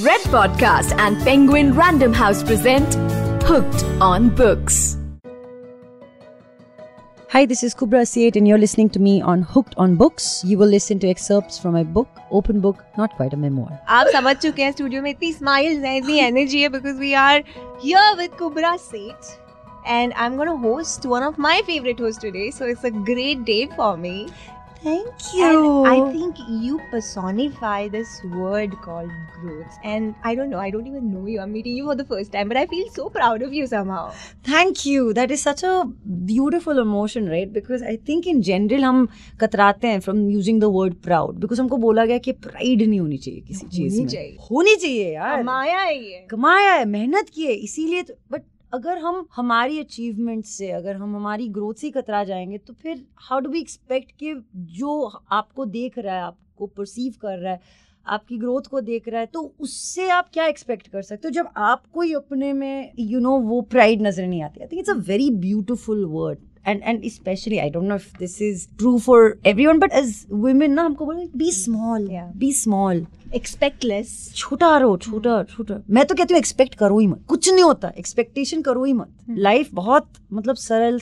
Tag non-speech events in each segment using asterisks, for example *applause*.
Red Podcast and Penguin Random House present Hooked on Books. Hi, this is Kubra Seth, and you're listening to me on Hooked on Books. You will listen to excerpts from my book, Open Book, not quite a memoir. आप समझ चुके हैं studio में इतनी smiles हैं इतनी energy है because we are here with Kubbra Sait and I'm going to host one of my favorite hosts today. So it's a great day for me. Thank you. And I think you personify this word called growth. And I don't know, I don't even know you. I'm meeting you for the first time, but I feel so proud of you somehow. Thank you. That is such a beautiful emotion, right? Because I think in general हम कतराते हैं from using the word proud because हमको बोला गया कि pride नहीं होनी चाहिए किसी चीज़ होनी में चाहिए। होनी चाहिए यार माया है ये कमाया है मेहनत की है इसीलिए तो बट अगर हम हमारी अचीवमेंट से अगर हम हमारी ग्रोथ से कतरा जाएँगे तो फिर हाउ डू वी एक्सपेक्ट कि जो आपको देख रहा है आपको परसीव कर रहा है आपकी ग्रोथ को देख रहा है तो उससे आप क्या एक्सपेक्ट कर सकते हो? जब आपको ही अपने में यू you नो know, वो प्राइड नज़र नहीं आती। I think it's a very beautiful word and and specially I don't know if this is true for everyone but as women ना हमको बोलो be small be small expect less छोटा रहो छोटा छोटा। मैं तो कहती हूँ एक्सपेक्ट करो ही मत। कुछ नहीं होता एक्सपेक्टेशन करो ही मत। लाइफ बहुत मतलब सरल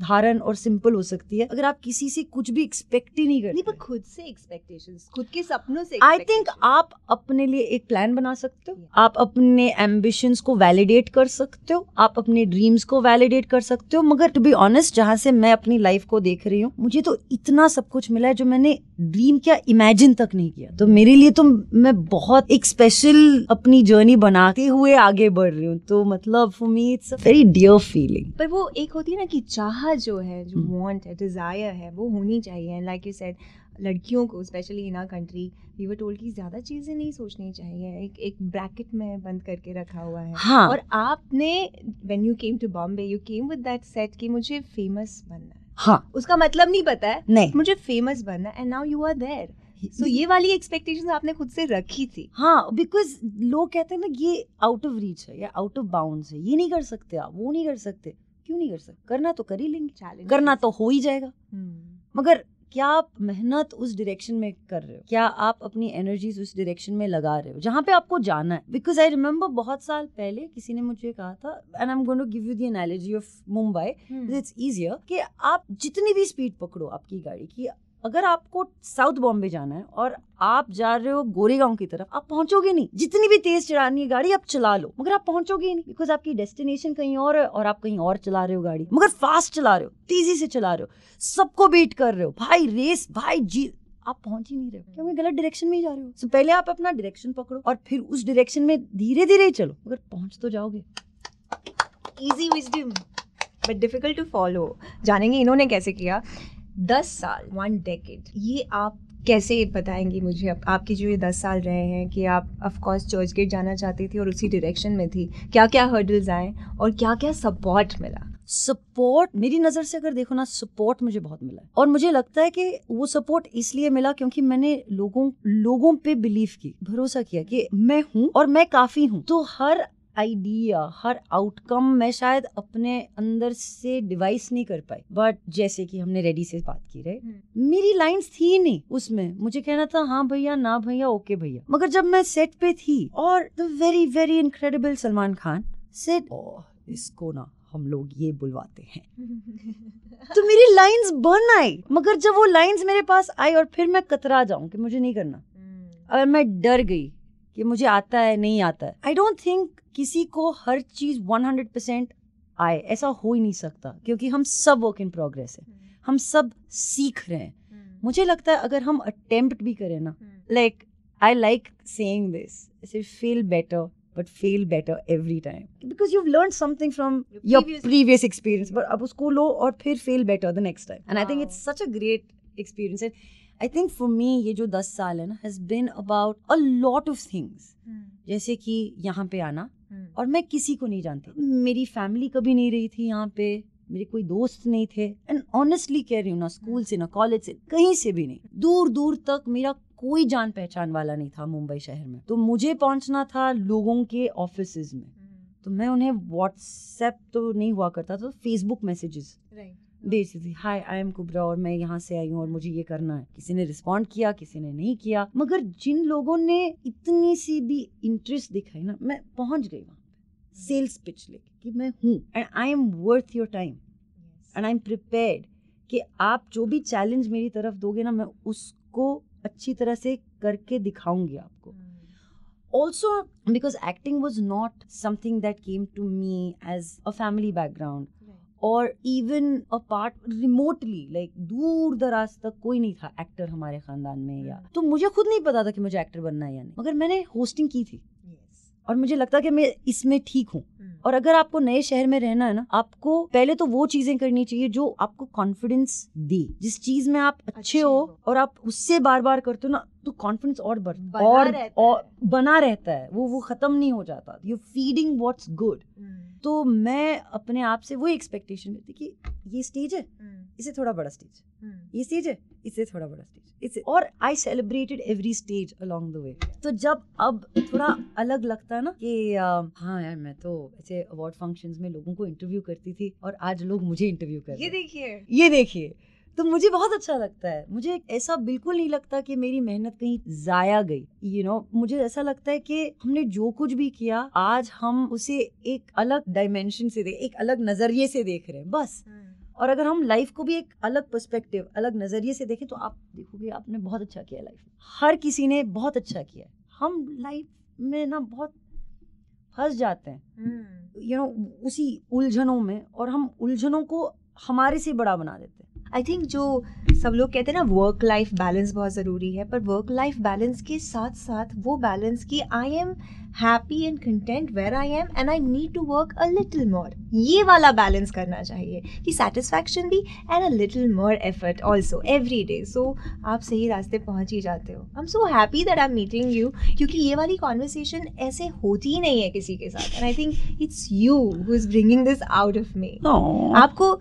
साधारण और सिंपल हो सकती है। अगर आप किसी से कुछ भी एक्सपेक्ट ही नहीं नहीं पर करते खुद से एक्सपेक्टेशंस खुद के सपनों से आई थिंक आप अपने लिए एक प्लान बना सकते हो। आप अपने एम्बिशंस को वैलिडेट कर सकते हो। आप अपने ड्रीम्स को वैलिडेट कर सकते हो। मगर टू बी ऑनेस्ट जहाँ से मैं अपनी लाइफ को देख रही हूँ मुझे तो इतना सब कुछ मिला है जो मैंने ड्रीम क्या इमेजिन तक नहीं किया। तो मेरे लिए तो मैं बहुत एक स्पेशल अपनी जर्नी बनाते हुए आगे बढ़ रही हूँ। तो मतलब for me it's very dear feeling पर वो एक होती है ना कि चाह जो है जो हम्म। वांट है डिज़ायर है वो होनी चाहिए। एंड लाइक यू सेड लड़कियों को specially in our country we were told कि ज़्यादा चीज़ें नहीं सोचनी चाहिए। एक एक ब्रैकेट में बंद करके रखा हुआ है। हाँ। और आपने when you came to Bombay you came with that set कि मुझे फ़ेमस बनना है। हाँ। उसका मतलब नहीं पता है नहीं। मुझे फ़ेमस बनना and now you are there so ये वाली एक्सपेक्टेशंस आपने खुद से रखी थी। हाँ बिकॉज़ लोग कहते हैं ना ये आउट ऑफ़ रीच है या आउट ऑफ़ बाउंड है। ये नहीं कर सकते आप वो नहीं कर सकते। क्यों नहीं कर सकते करना तो कर ही लेंगे। करना तो हो ही जाएगा। हम्म। मगर क्या आप मेहनत उस डायरेक्शन में कर रहे हो? क्या आप अपनी एनर्जीज उस डायरेक्शन में लगा रहे हो? जहाँ पे आपको जाना है। बिकॉज़ आई रिमेम्बर बहुत साल पहले किसी ने मुझे कहा था and I am going to give you the analogy of Mumbai. It's easier कि आप जितनी भी स्पीड पकड़ो आपकी गाड़ी की अगर आपको साउथ बॉम्बे जाना है और आप जा रहे हो गोरेगांव की तरफ़ आप पहुंचोगे नहीं। जितनी भी तेज चलानी है गाड़ी आप चला लो। मगर आप पहुंचोगे नहीं बिकॉज़ आपकी डेस्टिनेशन कहीं और है और आप कहीं और चला रहे हो गाड़ी। मगर फास्ट चला रहे हो तेज़ी से चला रहे हो सबको बीट कर रहे हो। भाई रेस भाई जी आप पहुँच ही नहीं रहे। हो क्योंकि गलत डायरेक्शन में ही जा रहे हो। So, पहले आप अपना डायरेक्शन पकड़ो और फिर उस डायरेक्शन में धीरे धीरे ही चलो। मगर पहुँच तो जाओगे। Easy wisdom but difficult to follow जानेंगे इन्होंने कैसे किया। दस साल वन डेकेड ये आप कैसे बताएँगी मुझे? आप, आपके जो ये दस साल रहे हैं कि आप ऑफ़ कोर्स चर्च गेट जाना चाहती थी और उसी डायरेक्शन में थी। क्या क्या हर्डल्स आए और क्या क्या सपोर्ट मिला? सपोर्ट मेरी नज़र से अगर देखो ना सपोर्ट मुझे बहुत मिला और मुझे लगता है कि वो सपोर्ट इसलिए मिला क्योंकि मैंने लोगों लोगों पे बिलीव की भरोसा किया कि मैं हूँ और मैं काफ़ी हूँ। तो हर आइडिया हर आउटकम मैं शायद अपने अंदर से डिवाइस नहीं कर पाई। बट जैसे कि हमने रेडी से बात की रहे मेरी लाइंस थी नहीं उसमें। मुझे कहना था हाँ भैया ना भैया ओके भैया। मगर जब मैं सेट पे थी और the very very incredible Salman Khan set इसको ना हम लोग ये बुलवाते हैं। *laughs* तो मेरी लाइंस बन आई। मगर जब वो लाइंस मेरे पास आई और फिर मैं कतरा जाऊँ कि मुझे नहीं करना। अगर मैं डर गई कि मुझे आता है नहीं आता है। आई डोंट थिंक किसी को हर चीज़ 100 परसेंट आए। ऐसा हो ही नहीं सकता क्योंकि हम सब वर्क इन प्रोग्रेस है। हम सब सीख रहे हैं। मुझे लगता है अगर हम अटेम्प्ट भी करें ना like I like saying this ऐसे feel better but feel better every time because you learn something from your previous experience but अब उसको लो और फिर feel better the next time and I think it's such a great experience and I think for me ये जो दस साल है ना has been about a lot of things जैसे कि यहाँ पे आना और मैं किसी को नहीं जानती। मेरी फैमिली कभी नहीं रही थी यहाँ पे मेरे कोई दोस्त नहीं थे एंड ऑनेस्टली कह रही हूँ ना स्कूल से ना कॉलेज से कहीं से भी नहीं। दूर दूर तक मेरा कोई जान पहचान वाला नहीं था मुंबई शहर में। तो मुझे पहुँचना था लोगों के ऑफ़िस में। तो मैं उन्हें व्हाट्सएप तो नहीं हुआ करता था Facebook messages basically hi I am Kubra और मैं यहाँ से आई हूँ और मुझे ये करना है। किसी ने रिस्पॉन्ड किया किसी ने नहीं किया। मगर जिन लोगों ने इतनी सी भी इंटरेस्ट दिखाई ना मैं पहुँच गई वहाँ पे। सेल्स पिच लेके कि मैं हूँ। And I am worth your time and I am prepared कि आप जो भी चैलेंज मेरी तरफ़ दोगे ना मैं उसको अच्छी तरह से करके दिखाऊँगी आपको। also because acting was not something that came to me as a family background or even a part remotely like दूर दराज तक कोई नहीं था एक्टर हमारे खानदान में या तो मुझे खुद नहीं पता था कि मुझे एक्टर बनना है या नहीं। मगर मैंने होस्टिंग की थी। और मुझे लगता कि मैं इसमें ठीक हूँ। और अगर आपको नए शहर में रहना है ना आपको पहले तो वो चीज़ें करनी चाहिए जो आपको कॉन्फिडेंस दे। जिस चीज़ में आप अच्छे अच्छे हो हो। और आप उससे बार बार करते हो ना तो कॉन्फिडेंस और बढ़ बना और, रहता और बना रहता है वो वो खत्म नहीं हो जाता। यू फीडिंग व्हाट्स गुड तो मैं अपने आप से वही एक्सपेक्टेशन करती कि ये स्टेज है इसे थोड़ा बड़ा स्टेज ये स्टेज है इससे थोड़ा बड़ा स्टेज इससे और I celebrated every stage along the way तो जब अब थोड़ा अलग लगता है ना कि हाँ यार मैं तो ऐसे अवार्ड फ़ंक्शंस में लोगों को इंटरव्यू करती थी और आज लोग मुझे इंटरव्यू कर ये देखिए। ये देखिए। तो मुझे बहुत अच्छा लगता है। मुझे ऐसा बिल्कुल नहीं लगता कि मेरी मेहनत कहीं जाया गई। यू you नो know, मुझे ऐसा लगता है कि हमने जो कुछ भी किया आज हम उसे एक अलग डायमेंशन से देख एक अलग नज़रिए से देख रहे हैं बस। और अगर हम लाइफ को भी एक अलग पर्सपेक्टिव अलग नज़रिए से देखें तो आप देखोगे आपने बहुत अच्छा किया लाइफ में। हर किसी ने बहुत अच्छा किया हम लाइफ में ना बहुत फंस जाते हैं। यू नो उसी उलझनों में और हम उलझनों को हमारे से बड़ा बना देते हैं। आई थिंक जो सब लोग कहते हैं ना वर्क लाइफ बैलेंस बहुत ज़रूरी है, पर वर्क लाइफ बैलेंस के साथ साथ वो बैलेंस की I am happy and content where I am and I need to work a little more ये वाला बैलेंस करना चाहिए कि सेटिस्फैक्शन भी and a little more effort also every day so आप सही रास्ते पहुँच ही जाते हो. I am so happy that I am meeting you क्योंकि ये वाली कॉन्वर्सेशन ऐसे होती ही नहीं है किसी के साथ. And I think it's you who is bringing this out of me आपको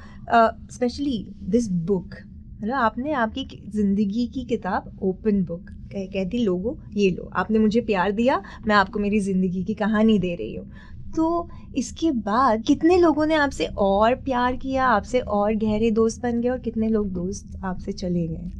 स्पेशली दिस बुक मतलब आपने आपकी ज़िंदगी की किताब ओपन बुक कह, कहती लोगो ये लो आपने मुझे प्यार दिया मैं आपको मेरी ज़िंदगी की कहानी दे रही हूँ। तो इसके बाद कितने लोगों ने आपसे और प्यार किया आपसे और गहरे दोस्त बन गए और कितने लोग दोस्त आपसे चले गए?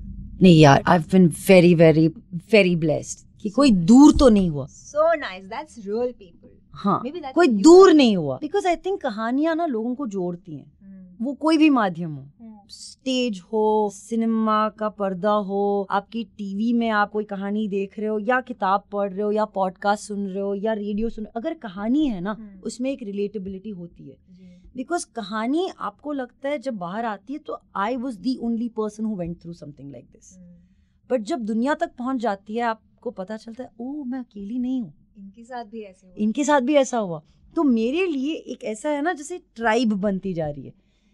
नहीं यार I been very very very blessed कि कोई दूर तो नहीं हुआ। So nice that's real people हाँ कोई दूर नहीं हुआ। बिकॉज़ आई थिंक कहानियाँ ना लोगों को जोड़ती हैं। Hmm. वो कोई भी माध्यम हो। स्टेज हो सिनेमा का पर्दा हो आपकी टीवी में आप कोई कहानी देख रहे हो या किताब पढ़ रहे हो या पॉडकास्ट सुन रहे हो या रेडियो सुन रहे हो अगर कहानी है ना हम्म। उसमें एक रिलेटेबिलिटी होती है। बिकॉज़ कहानी आपको लगता है जब बाहर आती है तो I was the only person who went through something like this but जब दुनिया तक पहुँच जाती है आपको पता चलता है ओ मैं अकेली नहीं हूँ। इनके साथ भी ऐसे हुआ। इनके साथ भी ऐसा हुआ। तो मेरे लिए एक ऐसा है ना जैसे ट्राइब बनती जा रही है।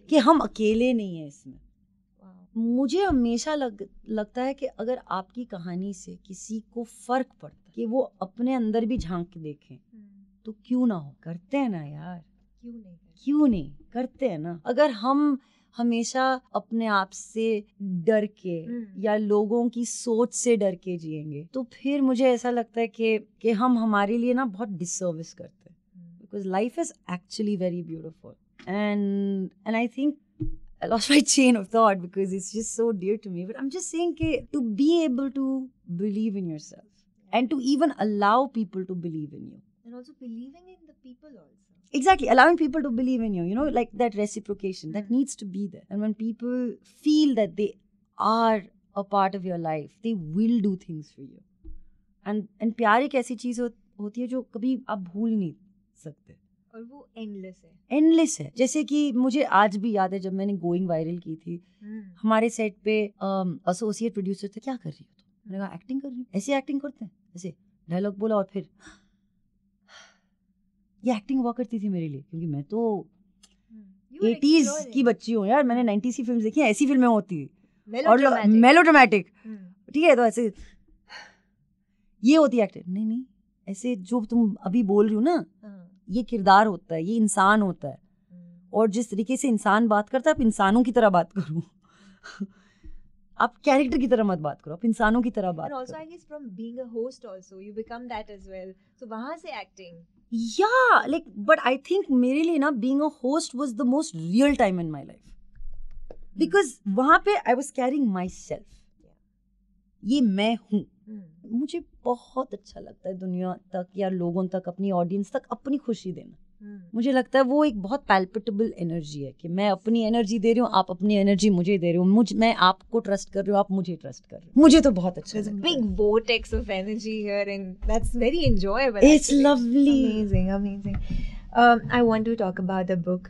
कि हम अकेले नहीं हैं इसमें। मुझे हमेशा लग, लगता है कि अगर आपकी कहानी से किसी को फ़र्क पड़ता है कि वो अपने अंदर भी झाँक के देखें तो क्यों ना हो? करते हैं ना यार। क्यों नहीं? क्यों नहीं? करते हैं ना। अगर हम हमेशा अपने आप से डर के हम्म। या लोगों की सोच से डर के जिएँगे तो फिर मुझे ऐसा लगता है कि कि हम हमारे लिए ना बहुत डिसर्विस करते हैं। Because life is actually very beautiful and and i think i lost *laughs* my chain of thought because it's just so dear to me but i'm just saying ke, to be able to believe in yourself and to even allow people to believe in you and also believing in the people also exactly allowing people to believe in you you know like that reciprocation that Mm. needs to be there and when people feel that they are a part of your life they will do things for you and and प्यार एक ऐसी चीज हो, होती है जो कभी आप भूल नहीं सकते और वो एंडलेस है। एंडलेस है। जैसे कि मुझे आज भी याद है जब मैंने गोइंग वायरल की थी। हमारे सेट पे एसोसिएट प्रोड्यूसर थे। क्या कर रही हो तुम? मैंने कहा एक्टिंग कर रही हूँ। ऐसे एक्टिंग करते हैं। ऐसे डायलॉग बोला और फिर ये एक्टिंग हुआ करती थी मेरे लिए क्योंकि मैं तो एटीज की बच्ची हूँ यार। मैंने नाइन्टीज की फ़िल्म देखी हैं, ऐसी फ़िल्में होती थी और मेलो ड्रामेटिक ठीक है तो ऐसे ये होती है एक्टिंग नहीं नहीं ऐसे जो तुम अभी बोल रही हो ना ये किरदार होता है ये इंसान होता है। और जिस तरीके से इंसान बात करता है आप इंसानों की तरह बात करो। *laughs* आप कैरेक्टर की तरह मत बात करो आप इंसानों की तरह बात also, करो। I guess from being a host, also you become that as well. So वहाँ से acting. या लाइक बट आई थिंक मेरे लिए ना being a host was the most real time in my life because वहाँ पे I was carrying my self ये मैं हूँ मुझे बहुत अच्छा लगता है दुनिया तक या लोगों तक अपनी ऑडियंस तक अपनी खुशी देना मुझे लगता है वो एक बहुत पैल्पिटेबल एनर्जी है कि मैं अपनी एनर्जी दे रही हूँ आप अपनी एनर्जी मुझे दे रहे हो मुझ मैं आपको ट्रस्ट कर रही हूँ आप मुझे ट्रस्ट कर रहे हो मुझे तो बहुत अच्छा लगता है of energy here, and that's very enjoyable. It's actually. lovely. Amazing, amazing. Um, I want to talk about the book.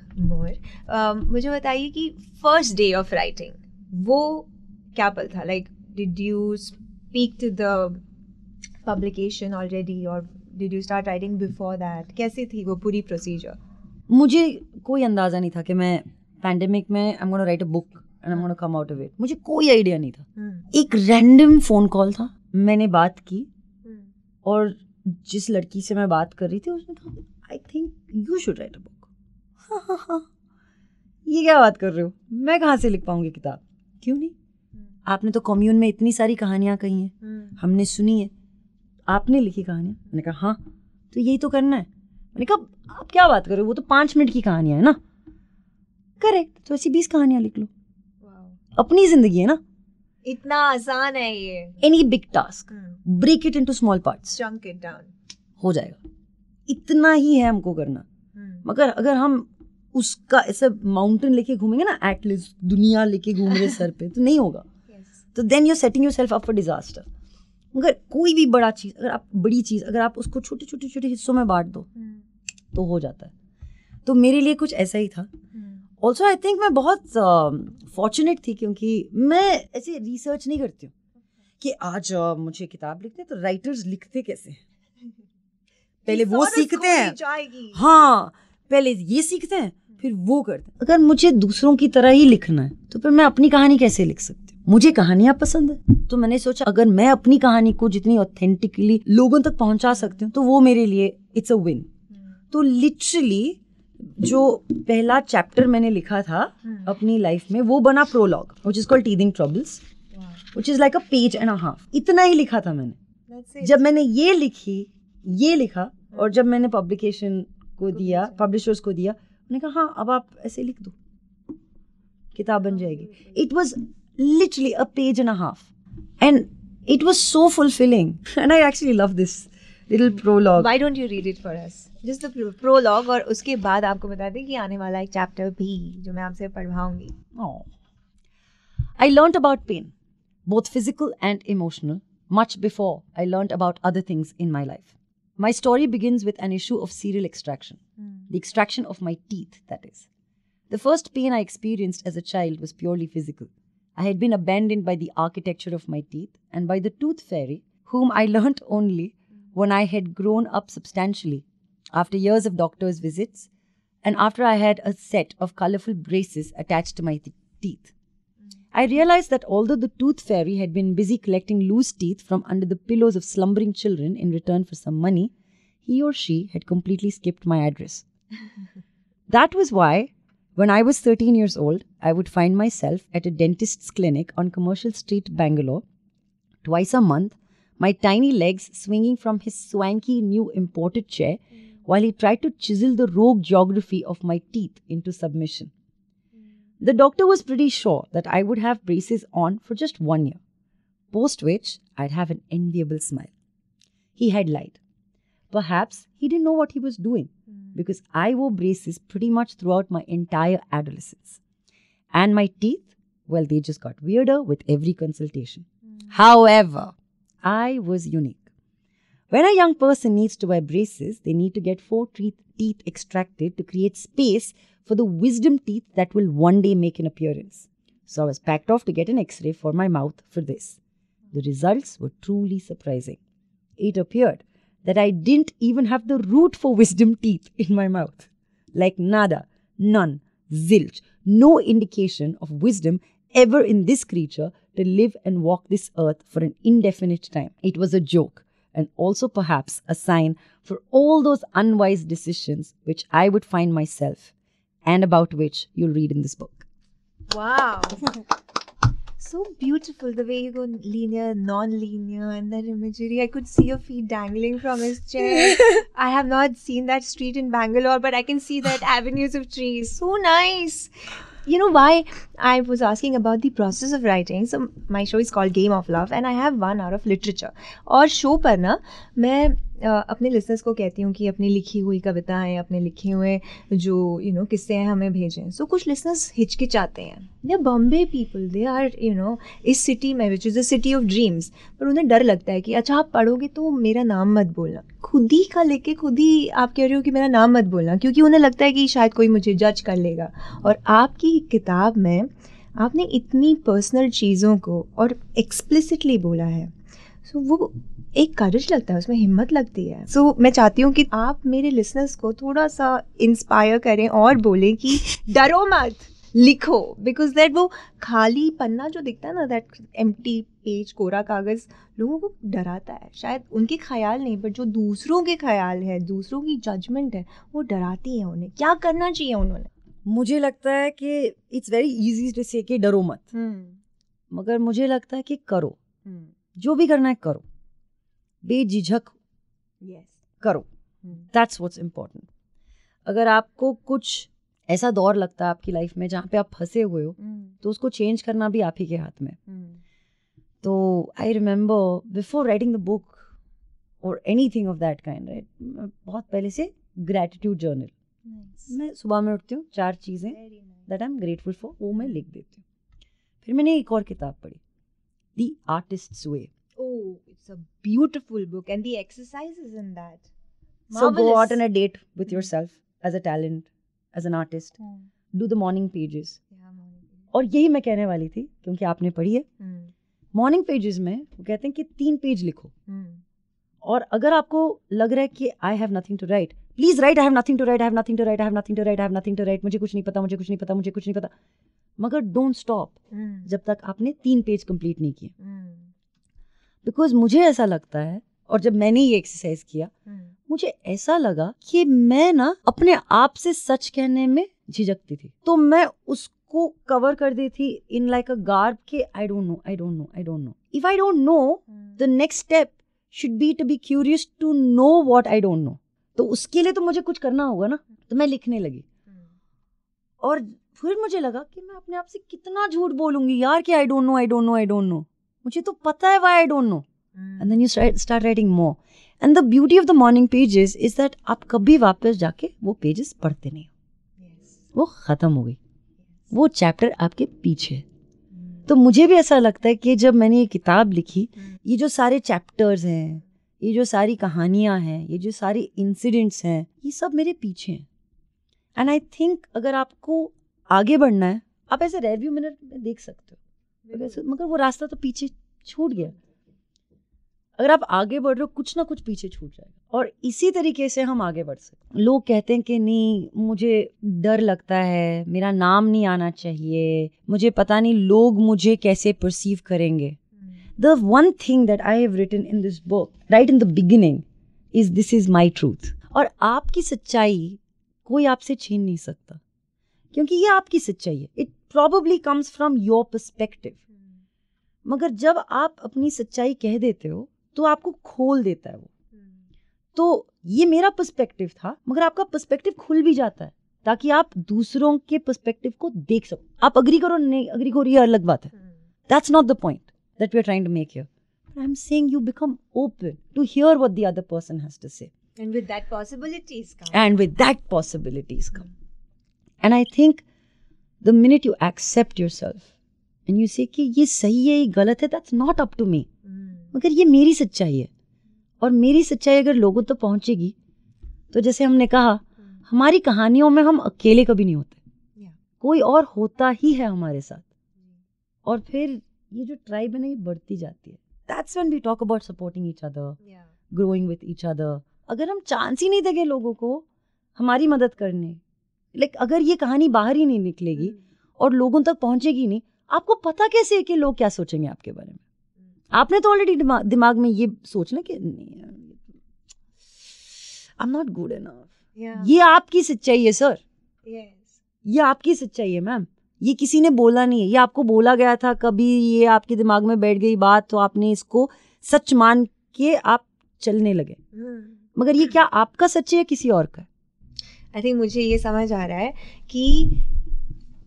Um, मुझे बताइए कि फ़र्स्ट डे ऑफ़ राइटिंग वो क्या पल था? Like, did you speak to the publication already, or did you start writing before that? कैसी थी वो पूरी procedure? मुझे कोई अंदाज़ा नहीं था कि मैं पैंडेमिक में I am gonna write a book and I am gonna come out of it मुझे कोई आइडिया नहीं था Hmm. एक रैंडम फ़ोन कॉल था मैंने बात की Hmm. और जिस लड़की से मैं बात कर रही थी उसने कहा I think you should write a book ये क्या बात कर रहे हो मैं कहाँ से लिख पाऊँगी किताब क्यों नहीं आपने तो कॉम्यून में इतनी सारी कहानियाँ कही हैं Hmm. हमने सुनी है आपने लिखी कहानियाँ मैंने कहा हाँ तो यही तो करना है मैंने कहा आप क्या बात करो वो तो पाँच मिनट की कहानियाँ है ना करेक्ट तो ऐसी बीस कहानियाँ लिख लो अपनी ज़िंदगी है ना इतना आसान है ये. Any big task. Break it into small parts Chunk it down. हो जाएगा इतना ही है हमको करना Hmm. मगर अगर हम उसका ऐसा माउंटेन लेके घूमेंगे ना एटलीस्ट दुनिया लेके घूम रहे सर पे तो नहीं होगा. तो then you setting yourself up for disaster मगर कोई भी बड़ा चीज़ अगर आप बड़ी चीज़ अगर आप उसको छोटे छोटे छोटे हिस्सों में बांट दो Hmm. तो हो जाता है। तो मेरे लिए कुछ ऐसा ही था. ऑल्सो आई थिंक मैं बहुत फॉर्चुनेट uh, थी क्योंकि मैं ऐसे रिसर्च नहीं करती हूँ कि आज uh, मुझे किताब लिखते हैं तो राइटर्स लिखते कैसे हैं? *laughs* पहले वो सीखते हैं। हाँ पहले ये सीखते हैं फिर वो करते हैं। अगर मुझे दूसरों की तरह ही लिखना है तो फिर मैं अपनी कहानी कैसे लिख सकती मुझे कहानियाँ पसंद है। तो मैंने सोचा अगर मैं अपनी कहानी को जितनी ऑथेंटिकली लोगों तक पहुँचा सकती हूँ तो वो मेरे लिए इट्स अ विन तो लिटरली जो पहला चैप्टर मैंने लिखा था अपनी लाइफ में वो बना prologue which is called teething troubles which is like a page and a half इतना ही लिखा था मैंने। जब मैंने ये लिखी ये लिखा और जब मैंने पब्लिकेशन को दिया पब्लिशर्स को दिया उन्होंने कहा हाँ अब आप ऐसे लिख दो। किताब बन जाएगी। It was Literally a page and a half and it was so fulfilling *laughs* and I actually love this little prologue Why don't you read it for us? Just the pro- prologue और उसके बाद आपको बता दें कि आने वाला एक चैप्टर भी जो मैं आपसे पढ़वाऊंगी Oh. I learnt about pain, both physical and emotional, much before I learnt about other things in my life. My story begins with an issue of serial extraction, the extraction of my teeth, that is. The first pain I experienced as a child was purely physical. I had been abandoned by the architecture of my teeth and by the tooth fairy, whom I learnt only when I had grown up substantially, after years of doctor's visits, and after I had a set of colorful braces attached to my th- teeth. I realized that although the tooth fairy had been busy collecting loose teeth from under the pillows of slumbering children in return for some money, he or she had completely skipped my address. *laughs* that was why, when I was 13 years old, I would find myself at a dentist's clinic on Commercial Street, Bangalore, twice a month, my tiny legs swinging from his swanky new imported chair while he tried to chisel the rogue geography of my teeth into submission. The doctor was pretty sure that I would have braces on for just one year, post which I'd have an enviable smile. He had lied. Perhaps he didn't know what he was doing because I wore braces pretty much throughout my entire adolescence. And my teeth, well, they just got weirder with every consultation. Mm. However, I was unique. When a young person needs to wear braces, they need to get four teeth, teeth extracted to create space for the wisdom teeth that will one day make an appearance. So I was packed off to get an x ray for my mouth for this. The results were truly surprising. It appeared that I didn't even have the root for wisdom teeth in my mouth. Like nada, none, zilch, no indication of wisdom ever in this creature to live and walk this earth for an indefinite time. It was a joke and also perhaps a sign for all those unwise decisions which I would find myself and about which you'll read in this book. Wow. *laughs* so beautiful the way you go linear, non-linear, and that imagery. I could see your feet dangling from his chair. *laughs* I have not seen that street in Bangalore, but I can see that avenues *laughs* of trees. So nice. you know why I was asking about the process of writing. So my show is called Game of Love and I have one hour of literature. और show पर ना मैं अ, अपने listeners को कहती हूँ कि अपनी लिखी हुई कविताएँ अपने लिखे हुए जो यू नो किस्से हैं हमें भेजें। सो so, कुछ लिसनर्स हिचकिचाते हैं। The Bombay people they are you know इस सिटी में which is a city of dreams पर उन्हें डर लगता है कि अच्छा आप पढ़ोगे तो मेरा नाम मत बोलना। खुद ही का लेके खुद ही आप कह रहे हो कि मेरा नाम मत बोलना क्योंकि उन्हें लगता है कि शायद कोई मुझे जज कर लेगा। और आपकी किताब में आपने इतनी पर्सनल चीज़ों को और एक्सप्लिसिटली बोला है। सो so, वो एक करेज लगता है उसमें हिम्मत लगती है। सो so, मैं चाहती हूँ कि आप मेरे लिसनर्स को थोड़ा सा इंस्पायर करें और बोलें कि *laughs* डरो मत लिखो। बिकॉज़ दैट वो खाली पन्ना जो दिखता है ना दैट एम्प्टी पेज कोरा कागज़ लोगों को डराता है। शायद उनके ख्याल नहीं बट जो दूसरों के ख्याल है दूसरों की जजमेंट है वो डराती है उन्हें। क्या करना चाहिए उन्होंने? मुझे लगता है कि इट्स वेरी इजी टू से कि डरो मत। hmm. मगर मुझे लगता है कि करो। hmm. जो भी करना है करो। बेझिझक करो। दैट्स व्हाट्स इम्पोर्टेंट अगर आपको कुछ ऐसा दौर लगता है आपकी लाइफ में जहाँ पे आप फंसे हुए हो तो उसको चेंज करना भी आप ही के हाथ में। है। तो I remember before writing the book और anything of that kind right बहुत पहले से ग्रेटिट्यूड जर्नल मैं सुबह में उठती हूँ चार चीज़ें that I am grateful for वो मैं लिख देती हूँ। फिर मैंने एक और किताब पढ़ी the artist's way it's a beautiful book, and the exercises in that. Marvelous. So go out on a date with yourself as a talent, as an artist. Hmm. Do the morning pages. Yeah, Monica. और यही मैं कहने वाली थी क्योंकि आपने पढ़ी है Hmm. मॉर्निंग पेजेस में वो कहते हैं कि तीन पेज लिखो Hmm. और अगर आपको लग रहा है कि I have nothing to write please write I have nothing to write I have nothing to write I have nothing to write I have nothing to write मुझे कुछ नहीं पता मुझे कुछ नहीं पता मुझे कुछ नहीं पता मगर डोंट स्टॉप Hmm. जब तक आपने तीन पेज कंप्लीट नहीं किए Hmm. बिकॉज़ मुझे ऐसा लगता है और जब मैंने ये एक्सरसाइज किया Hmm. मुझे ऐसा लगा कि मैं ना अपने आप से सच कहने में झिझकती थी तो मैं उसको कवर कर दी थी इन लाइक अ गार्ब के I don't know I don't know I don't know if I don't know. The next step should be to be curious to know what I don't know तो उसके लिए तो मुझे कुछ करना होगा ना तो मैं लिखने लगी Hmm. और फिर मुझे लगा कि मैं अपने आप से कितना झूठ बोलूँगी यार कि I don't know I don't know I don't know मुझे तो पता है why I don't know. And then you start writing more and the beauty of the morning pages is that आप कभी वापस जाके वो पेजेस पढ़ते नहीं हो Yes. वो खत्म हो गई वो चैप्टर आपके पीछे है। Hmm. तो मुझे भी ऐसा लगता है कि जब मैंने ये किताब लिखी Hmm. ये जो सारे चैप्टर्स हैं ये जो सारी कहानियाँ हैं ये जो सारे इंसिडेंट्स हैं ये सब मेरे पीछे हैं एंड आई थिंक अगर आपको आगे बढ़ना है आप ऐसे रेव्यू मिनट में देख सकते हो मगर वो रास्ता तो पीछे छूट गया। अगर आप आगे बढ़ रहे हो कुछ ना कुछ पीछे छूट जाएगा। और इसी तरीके से हम आगे बढ़ सकते लोग कहते हैं कि नहीं मुझे डर लगता है मेरा नाम नहीं आना चाहिए मुझे पता नहीं लोग मुझे कैसे परसीव करेंगे। the one thing that I have written in this book, right in the beginning, is this is my truth. और आपकी सच्चाई कोई आपसे छीन नहीं सकता। क्योंकि ये आपकी सच्चाई है। It probably comes from your perspective मगर जब आप अपनी सच्चाई कह देते हो तो आपको खोल देता है वो। तो ये मेरा पर्सपेक्टिव था मगर आपका पर्सपेक्टिव खुल भी जाता है ताकि आप दूसरों के पर्सपेक्टिव को देख सको। आप अग्री करो नहीं अग्री करो ये अलग बात है। That's not the point that we are trying to make your I am saying you become open to hear what the other person has to say and with that possibilities come and with that possibilities come and I think think the minute you accept yourself and you say कि ये सही है ये गलत है that's not up to me. Hmm. मगर ये मेरी सच्चाई है और मेरी सच्चाई अगर लोगों तक तो पहुंचेगी तो जैसे हमने कहा Hmm. हमारी कहानियों में हम अकेले कभी नहीं होते Yeah. कोई और होता ही है हमारे साथ और फिर ये जो ट्राइब है ना ये बढ़ती जाती है that's when we talk about supporting each other growing with each other अगर हम चांस ही नहीं देंगे लोगों को हमारी मदद करने लाइक अगर ये कहानी बाहर ही नहीं निकलेगी Hmm. और लोगों तक पहुंचेगी नहीं आपको पता कैसे है कि लोग क्या सोचेंगे आपके बारे में आपने तो ऑलरेडी दिमाग, दिमाग में ये सोचना कि नहीं I am not good enough ये आपकी सच्चाई है सर Yes. ये आपकी सच्चाई है मैम ये किसी ने बोला नहीं है ये आपको बोला गया था कभी ये आपके दिमाग में बैठ गई बात तो आपने इसको सच मान के आप चलने लगे Hmm. मगर ये क्या आपका सच है या किसी और का? आई थिंक मुझे ये समझ आ रहा है कि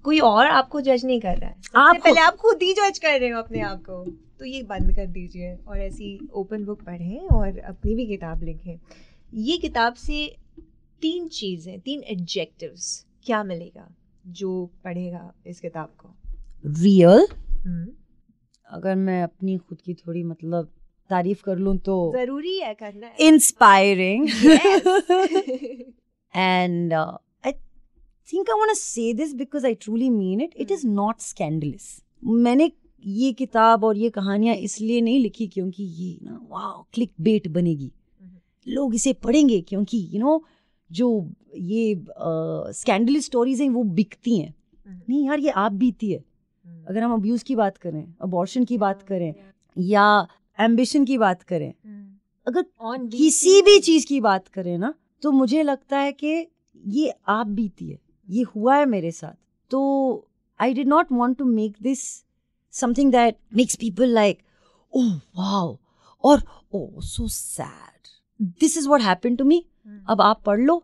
कोई और आपको जज नहीं कर रहा है। आप पहले आप खुद ही जज कर रहे हो अपने आप को। तो ये बंद कर दीजिए और ऐसी ओपन बुक पढ़ें और अपनी भी किताब लिखें। ये किताब से तीन चीज़ें तीन एडजेक्टिव्स क्या मिलेगा जो पढ़ेगा इस किताब को? रियल हम्म, अगर मैं अपनी खुद की थोड़ी मतलब तारीफ़ कर लूँ तो ज़रूरी है करना। Inspiring. *laughs* *laughs* and uh, I think I want to say this because I truly mean it. It is not scandalous. मैंने ये किताब और ये कहानियाँ इसलिए नहीं लिखी क्योंकि ये ना वाह क्लिक बेट बनेगी लोग इसे पढ़ेंगे क्योंकि यू you नो know, जो ये स्कैंडलस स्टोरीज हैं वो बिकती हैं। नहीं यार ये आप बीती है। अगर हम अब्यूज की बात करें अबॉर्शन की बात करें या एम्बिशन की बात करें अगर किसी भी चीज़ की बात करें ना तो मुझे लगता है कि ये आप बीती है ये हुआ है मेरे साथ। तो I did not want to make this something that makes people like oh wow और ओ so sad this is what happen to me अब आप पढ़ लो।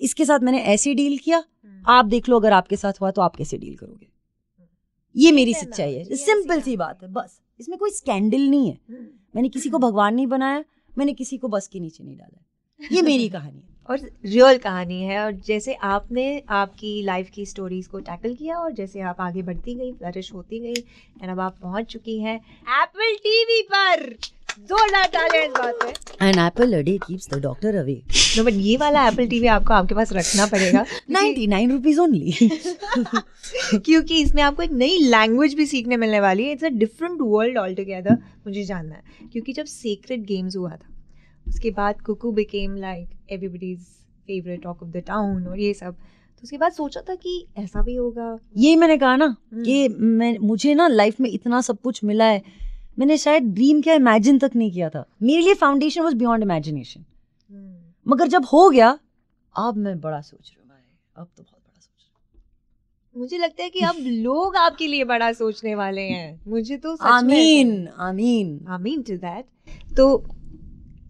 इसके साथ मैंने ऐसे डील किया। आप देख लो अगर आपके साथ हुआ तो आप कैसे डील करोगे? ये मेरी सच्चाई है। सिंपल सी बात है बस। इसमें कोई स्कैंडल नहीं है। मैंने किसी को *clears throat* भगवान नहीं बनाया मैंने किसी को बस के नीचे नहीं डाला ये मेरी कहानी है। और रियल कहानी है और जैसे आपने आपकी लाइफ की स्टोरीज को टैकल किया और जैसे आप आगे बढ़ती गई फ्लरिश होती गई एंड अब आप पहुँच चुकी हैं एप्पल टीवी पर। जोरदार डाले बात पे। An apple a day keeps the doctor away no but ये वाला एप्पल टीवी आपको आपके पास रखना पड़ेगा। नाइन्टी नाइन रुपीज़ ओनली क्योंकि इसमें आपको एक नई लैंग्वेज भी सीखने मिलने वाली है। It's a different world all together मुझे जानना है। क्योंकि जब सीक्रेट गेम्स हुआ था उसके बाद Kukoo became like everybody's favourite talk of the town और ये सब। तो उसके बाद सोचा था कि ऐसा भी होगा। यही मैंने कहा ना हम्म। कि मैं मुझे ना लाइफ में इतना सब कुछ मिला है। मैंने शायद ड्रीम क्या इमेजिन तक नहीं किया था। मेरे लिए फाउंडेशन वॉज़ बियॉन्ड इमेजिनेशन मगर जब हो गया अब मैं बड़ा सोच रही हूँ अब तो बहुत बड़ा सोच रही मुझे लगता है कि अब लोग आपके लिए बड़ा सोचने वाले हैं। मुझे तो सच आमीन। आमीन। आमीन टू दैट तो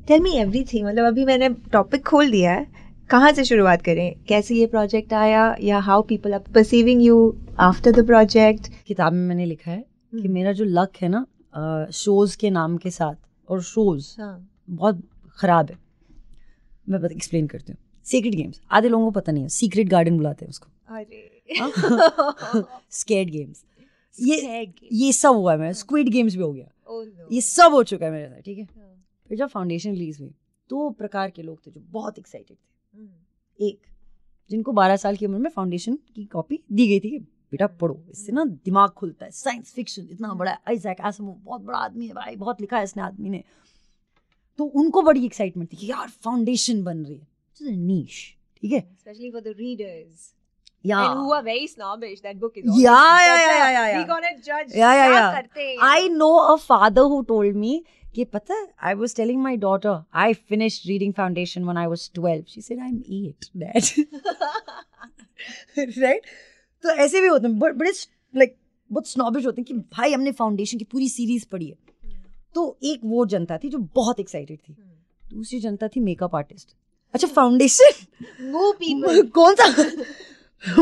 टेल मी एवरीथिंग मतलब अभी मैंने टॉपिक खोल दिया है। कहाँ से शुरुआत करें? कैसे ये प्रोजेक्ट आया? या how people are perceiving you after the project किताब में मैंने लिखा है हम्म। कि मेरा जो लक है ना शोज़ के नाम के साथ और शोज़ हाँ। बहुत खराब है। मैं बता एक्सप्लेन करती हूँ। सीक्रेट गेम्स आधे लोगों को पता नहीं है। सीक्रेट गार्डन बुलाते हैं उसको। अरे। *laughs* स्केड गेम्स ये ये सब हुआ है मेरा। स्क्विड गेम्स भी हो गया। Oh no. ये सब हो चुका है मेरे साथ ठीक है? हाँ। फिर जब फाउंडेशन रिलीज़ हुई दो प्रकार के लोग थे जो बहुत एक्साइटेड थे हम्म। एक जिनको 12 साल की उम्र में फाउंडेशन की कॉपी दी गई थी कि बेटा पढ़ो इससे ना दिमाग खुलता है साइंस फिक्शन इतना बड़ा है आइजैक एसिमोव बहुत बड़ा आदमी है भाई बहुत लिखा है इसने आदमी ने तो उनको बड़ी एक्साइटमेंट थी कि यार फाउंडेशन बन रही है नीश ठीक है especially for the readers या and who are very snobbish that book is Yeah, always yeah, better. yeah, yeah, yeah. we gonna judge Yeah, yeah, क्या yeah. करते हैं ये I know a father who told me कि पता है I was telling my daughter I finished reading foundation when I was 12 she said I'm 8 dad. *laughs* Right? तो ऐसे भी होते हैं बट बड़े लाइक बहुत स्नॉबिश होते हैं कि भाई हमने फाउंडेशन की पूरी सीरीज़ पढ़ी है। तो एक वो जनता थी जो बहुत एक्साइटेड थी। दूसरी जनता थी मेकअप आर्टिस्ट अच्छा फाउंडेशन Moo people. *laughs* कौन सा?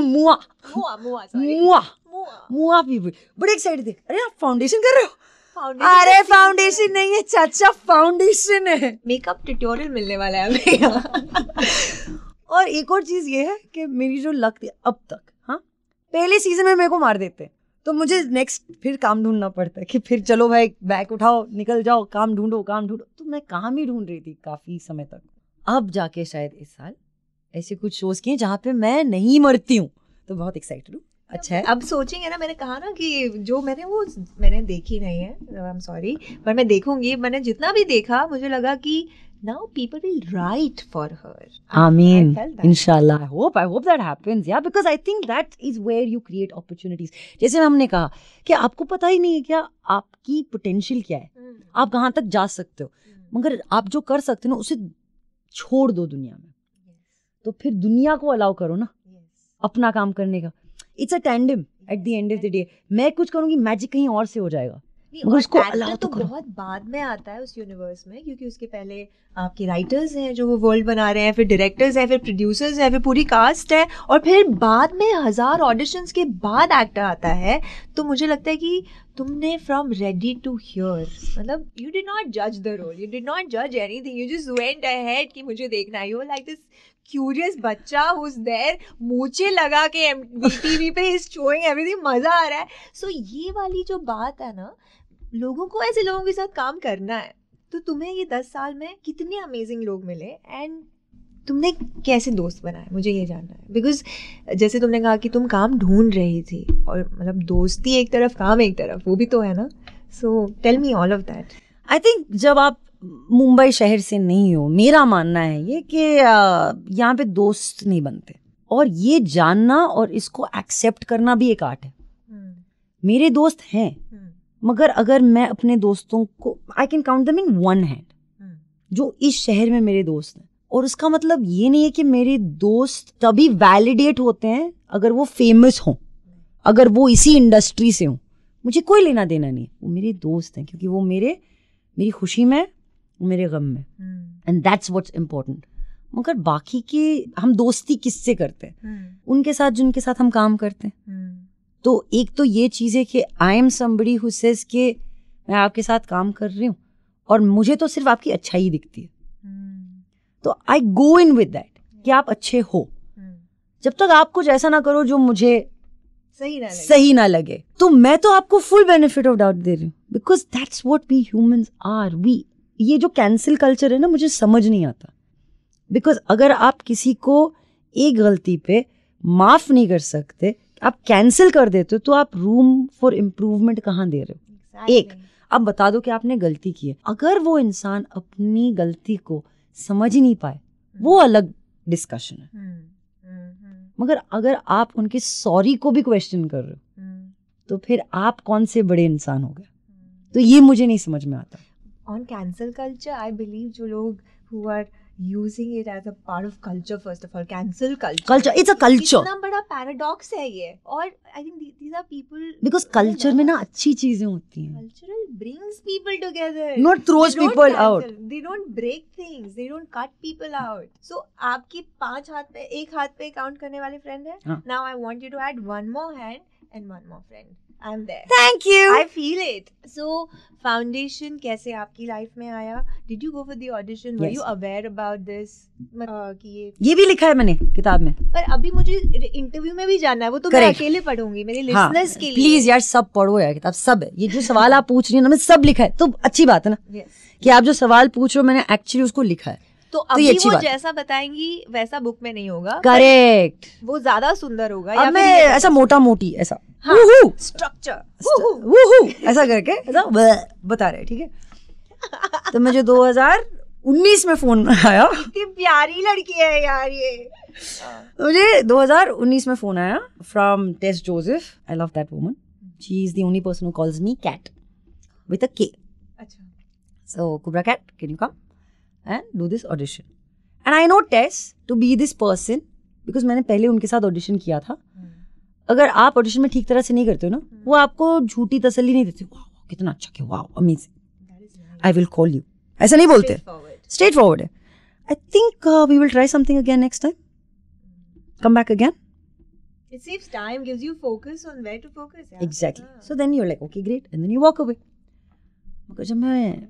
मुआ मुआ मुआ मुआ मुआ पीपल बड़े एक्साइटेड थे। अरे आप फाउंडेशन कर रहे हो? अरे फाउंडेशन नहीं है चाचा फाउंडेशन है। मेकअप ट्यूटोरियल मिलने वाला है हमें और एक और चीज़ ये है कि मेरी जो लक थी अब तक हाँ पहले सीज़न में मेरे को मार देते। तो मुझे नेक्स्ट फिर काम ढूंढना पड़ता है कि फिर चलो भाई बैग उठाओ निकल जाओ काम ढूंढो काम ढूंढो। तो मैं काम ही ढूंढ रही थी काफ़ी समय तक। अब जाके शायद इस साल ऐसे कुछ शोज़ किए जहाँ पे मैं नहीं मरती हूँ। तो बहुत एक्साइटेड हूँ। अच्छा है अब सोचेंगे ना मैंने कहा ना कि जो मैंने वो मैंने देखी नहीं है आई एम सॉरी पर मैं देखूँगी मैंने जितना भी देखा मुझे लगा कि now people will write for her Amen. I. Inshallah. I hope. I hope that happens. Yeah, because I think that is where you create opportunities. जैसे हमने कहा कि आपको पता ही नहीं है क्या आपकी पोटेंशियल क्या है आप कहाँ तक जा सकते हो मगर आप जो कर सकते हो ना उसे छोड़ दो दुनिया में तो फिर दुनिया को अलाउ करो ना अपना काम करने का it's a tandem at the end of the day मैं कुछ करूँगी मैजिक कहीं और से हो जाएगा। मगर उसको allow तो तो बहुत बाद में आता है उस यूनिवर्स में क्योंकि उसके पहले आपके राइटर्स हैं जो वो वर्ल्ड बना रहे हैं फिर डायरेक्टर्स हैं फिर प्रोड्यूसर्स हैं फिर पूरी कास्ट है और फिर बाद में हज़ार ऑडिशंस के बाद एक्टर आता है तो मुझे लगता है कि तुमने फ्रॉम रेडी टू हियर मतलब यू डिड नॉट जज the role you did not जज anything you just went ahead कि मुझे देखना है। यू लाइक दिस क्यूरियस बच्चा हुज देयर मूछे लगा के टीवी पे इज़ शोइंग एवरीथिंग मज़ा आ रहा है। सो so, ये वाली जो बात है ना लोगों को ऐसे लोगों के साथ काम करना है। तो तुम्हें ये दस साल में कितने अमेजिंग लोग मिले? एंड तुमने कैसे दोस्त बनाए? मुझे ये जानना है। बिकॉज़ जैसे तुमने कहा कि तुम काम ढूंढ रही थी और मतलब दोस्ती एक तरफ़ काम एक तरफ़ वो भी तो है ना? So tell me all of that I think जब आप मुंबई शहर से नहीं हो मेरा मानना है ये कि यहाँ पे दोस्त नहीं बनते। और ये जानना और इसको एक्सेप्ट करना भी एक आर्ट है। मेरे दोस्त हैं मगर अगर मैं अपने दोस्तों को आई कैन काउंट दम इन वन हैंड जो इस शहर में मेरे दोस्त हैं। और उसका मतलब ये नहीं है कि मेरे दोस्त तभी वैलिडेट होते हैं अगर वो फ़ेमस हों अगर वो इसी इंडस्ट्री से हों। मुझे कोई लेना देना नहीं है। वो मेरे दोस्त हैं क्योंकि वो मेरे मेरी खुशी में मेरे गम में। एंड दैट्स व्हाट्स इम्पोर्टेंट मगर बाकी के हम दोस्ती किससे करते हैं? उनके साथ जिनके साथ हम काम करते हैं। तो एक तो ये चीज़ है कि I am somebody who says के मैं आपके साथ काम कर रही हूँ और मुझे तो सिर्फ़ आपकी अच्छाई दिखती है। तो आई गो इन विद दैट कि आप अच्छे हो। जब तक आप कुछ ऐसा ना करो जो मुझे सही ना लगे। सही ना लगे। तो मैं तो आपको फुल बेनिफिट ऑफ़ डाउट दे रही हूँ। Because that's what we humans are we ये जो कैंसिल कल्चर है ना मुझे समझ नहीं आता। बिकॉज़ अगर आप किसी को एक गलती पे माफ़ नहीं कर सकते आप कैंसिल कर देते हो तो आप रूम फॉर इम्प्रूवमेंट कहाँ दे रहे हो? एक अब बता दो कि आपने गलती की है। अगर वो इंसान अपनी गलती को समझ ही नहीं पाए वो अलग डिस्कशन है। मगर अगर आप उनके सॉरी को भी क्वेश्चन कर रहे हो तो फिर आप कौन से बड़े इंसान हो गए? तो ये मुझे नहीं समझ में आता। On cancel culture I believe जो लोग who are using it as a part of culture first of all cancel culture it's a culture इतना बड़ा पैराडॉक्स है ये। और I think these are people because culture में ना अच्छी चीज़ें होती हैं। Cultural brings people together not throws people out they don't break things they don't cut people out so आपके पाँच हाथ पे एक हाथ पे काउंट करने वाले फ्रेंड है। Now I want you to add one more hand and one more friend i'm there thank you I feel it. So, foundation कैसे आपकी लाइफ में आया? Did you go for the audition? Were Yes. you aware about this? मत- uh, कि ये ये भी लिखा है मैंने किताब में पर अभी मुझे इंटरव्यू में भी जाना है वो तो मैं अकेले पढ़ूँगी मेरे हाँ लिसनर्स के लिए प्लीज़ यार सब पढ़ो यार किताब सब है ये जो सवाल आप पूछ रही हो ना मैं सब लिखा है तो अच्छी बात है ना Yes. कि आप जो सवाल पूछ रहे हो मैंने एक्चुअली उसको लिखा है तो ये अभी अच्छी वो बात जैसा बताएँगी वैसा बुक में नहीं होगा करेक्ट वो ज़्यादा सुंदर होगा अब मैं ऐसा मोटा मोटी ऐसा स्ट्रक्चर वूहू, ऐसा करके ऐसा *laughs* बता रहे ठीक है? तो मुझे 2019 में फ़ोन आया। कितनी प्यारी लड़की है यार ये। मुझे 2019 में फ़ोन आया from Tess Joseph I love that woman she is the only person who calls me Kat with a K अच्छा। So, Kubra Cat, can you come and do this audition? And I know Tess to be this person because मैंने पहले उनके साथ audition किया था। अगर आप audition में ठीक तरह से नहीं करते हो ना वो आपको झूठी तसली नहीं देते। वाह कितना अच्छा किया वाह amazing I will call you ऐसा नहीं बोलते। स्ट्रेट फॉरवर्ड है। I think we will try something again next time come back again It saves time, gives you focus on where to focus. Yeah. Exactly हाँ. So then you like okay great and then you walk away मगर जब मैं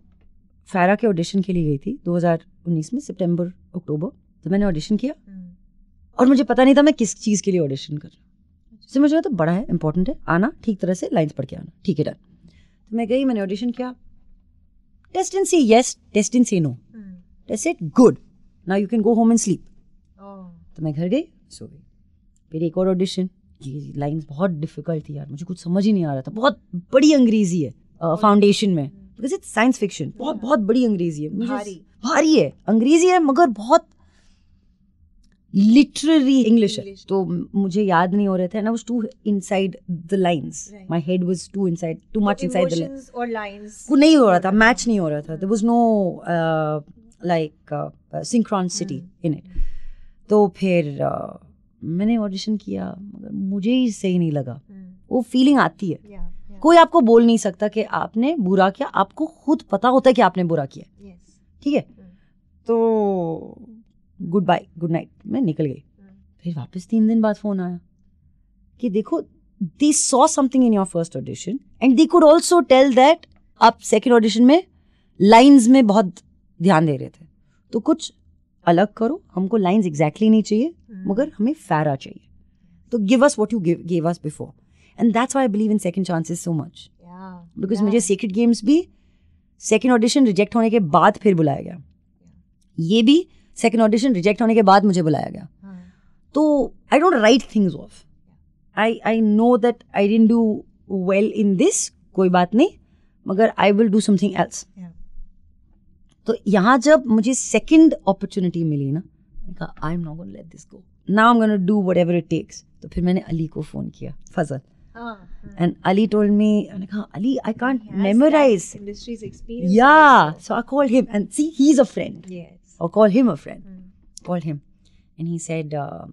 फायरा के audition के लिए गई थी 2019 में सितंबर अक्टूबर तो मैंने ऑडिशन किया। Hmm. और मुझे पता नहीं था मैं किस चीज़ के लिए ऑडिशन कर रही हूँ। तो मुझे तो बड़ा है इंपॉर्टेंट है। आना ठीक तरह से लाइन्स पढ़ के आना। ठीक है डन। तो मैं गई मैंने ऑडिशन किया। Test in see yes test in see no. Test it good now you can go home and sleep. तो मैं घर गई सो गई। फिर एक और ऑडिशन ये लाइंस बहुत डिफ़िकल्ट थी यार मुझे कुछ समझ ही नहीं आ रहा था। बहुत बड़ी अंग्रेज़ी है फाउंडेशन में। बिकॉज़ इट्स साइंस फिक्शन बहुत बहुत बड़ी अंग्रेज़ी है। भारी। भारी है। अंग्रेज़ी है मगर बहुत लिटररी इंग्लिश है तो मुझे याद नहीं हो रहे थे ना was too inside the lines. My head was too inside too much inside the lines or lines. वो नहीं हो रहा था मैच नहीं हो रहा था there was no like synchronicity in it तो फिर uh, मैंने ऑडिशन किया मगर मुझे ही सही नहीं लगा Hmm. वो फीलिंग आती है Yeah. कोई आपको बोल नहीं सकता कि आपने बुरा किया आपको खुद पता होता है कि आपने बुरा किया Yes. ठीक है हम्म। तो गुड बाय गुड नाइट मैं निकल गई। हम्म। फिर वापस तीन दिन बाद फ़ोन आया कि देखो they saw something in your first audition and they could also tell that आप सेकेंड ऑडिशन में लाइंस में बहुत ध्यान दे रहे थे। तो कुछ अलग करो हमको लाइंस एग्जैक्टली नहीं चाहिए हम्म। मगर हमें फैरा चाहिए। तो give us what you give us before and that's I believe in second chances so much because मुझे सीक्रेट गेम्स भी सेकेंड ऑडिशन रिजेक्ट होने के बाद फिर बुलाया गया। ये भी सेकेंड ऑडिशन रिजेक्ट होने के बाद मुझे बुलाया गया हाँ. तो I don't write things off I I know that I didn't do well in this कोई बात नहीं मगर I will do something else तो यहाँ जब मुझे सेकंड अपॉर्चुनिटी मिली ना कहा I am not gonna let this go now I am gonna do whatever it takes तो फिर मैंने अली को फ़ोन किया फजल हाँ. एंड अली टोल्ड मी मैंने कहा Ali I can't has memorise that industry's experience. Yeah. also. So I called him and see, he's a friend. Yes. Or call him a friend. Mm. Called him. And he said, uh,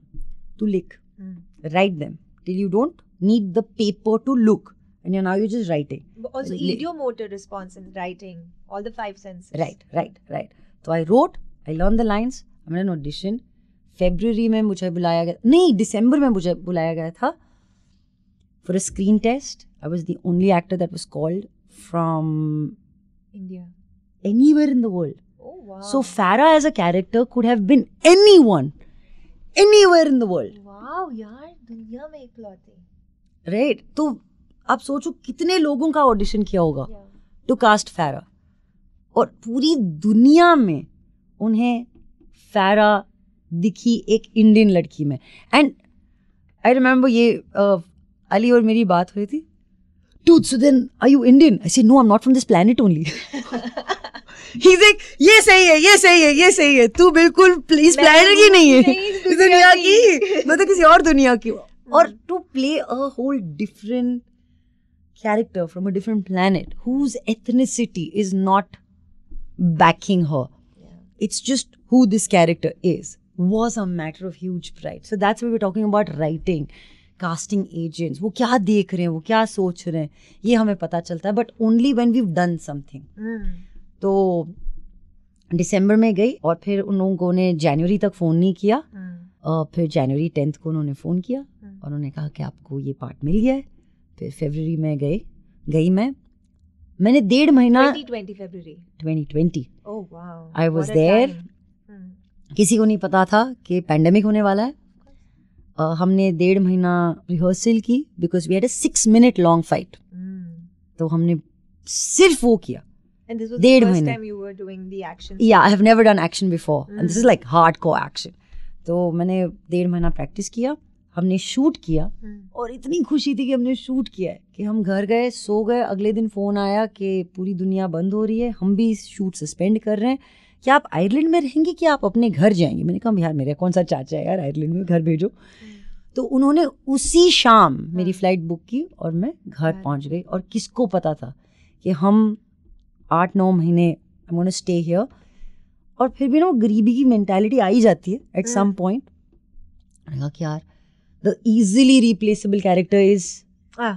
to lick, Mm. write them till you don't need the paper to look. And you're now you're just writing. But also Li- idiomotor response in writing, all the five senses. Right, right, right. So I wrote, I learned the lines, I made an audition. February में मुझे बुलाया गया नहीं दिसंबर में मुझे बुलाया गया था for a screen test. I was the only actor that was called from India. anywhere in the world. So Farah as a character could have been anyone, anywhere in the world. Wow, यार दुनिया तो आप सोचो कितने लोगों का audition किया होगा टू कास्ट फैरा और पूरी दुनिया में उन्हें फैरा दिखी एक इंडियन लड़की में. एंड आई रिमेम्बर ये uh, अली और मेरी बात हुई थी। टू Suden I you Indian I see no I am not from this planet only ये सही है ये सही है ये सही है। It's just who. Is was a matter of huge pride so that's we talking about writing casting agents वो क्या देख रहे हैं वो क्या सोच रहे हैं ये हमें पता चलता है but only when we done something तो दिसंबर में गई और फिर उन लोगों ने जनवरी तक फ़ोन नहीं किया Mm. और फिर जनवरी टेंथ को उन्होंने फ़ोन किया हम्म। और उन्होंने कहा कि आपको ये पार्ट मिल गया है फिर फरवरी में गए गई मैं मैंने डेढ़ महीना 2020 February. 2020 wow. I was What a there. time. Mm. किसी को नहीं पता था कि पैंडमिक होने वाला है अ, हमने डेढ़ महीना रिहर्सल की because we had a six minute long fight. तो हमने सिर्फ़ वो किया And this was the डेढ़ first महीने। time you were doing the action. या I have never done action before and this is Mm. Like hardcore action तो मैंने डेढ़ महीना प्रैक्टिस किया हमने शूट किया Mm. और इतनी खुशी थी कि हमने शूट किया है कि हम घर गए सो गए अगले दिन फ़ोन आया कि पूरी दुनिया बंद हो रही है हम भी शूट सस्पेंड कर रहे हैं कि आप आयरलैंड में रहेंगे कि आप अपने घर जाएँगे मैंने कहा यार मेरा कौन सा चाचा है यार आयरलैंड में घर भेजो तो उन्होंने उसी शाम मेरी हाँ। फ़्लाइट बुक की और मैं घर। पहुँच गई और किसको पता था कि हम आठ नौ महीने आई गोना स्टे हियर और फिर भी ना वो गरीबी की मैंटेलिटी आ ही जाती है एट सम। पॉइंट मैंने कहा कि यार the easily replaceable character is.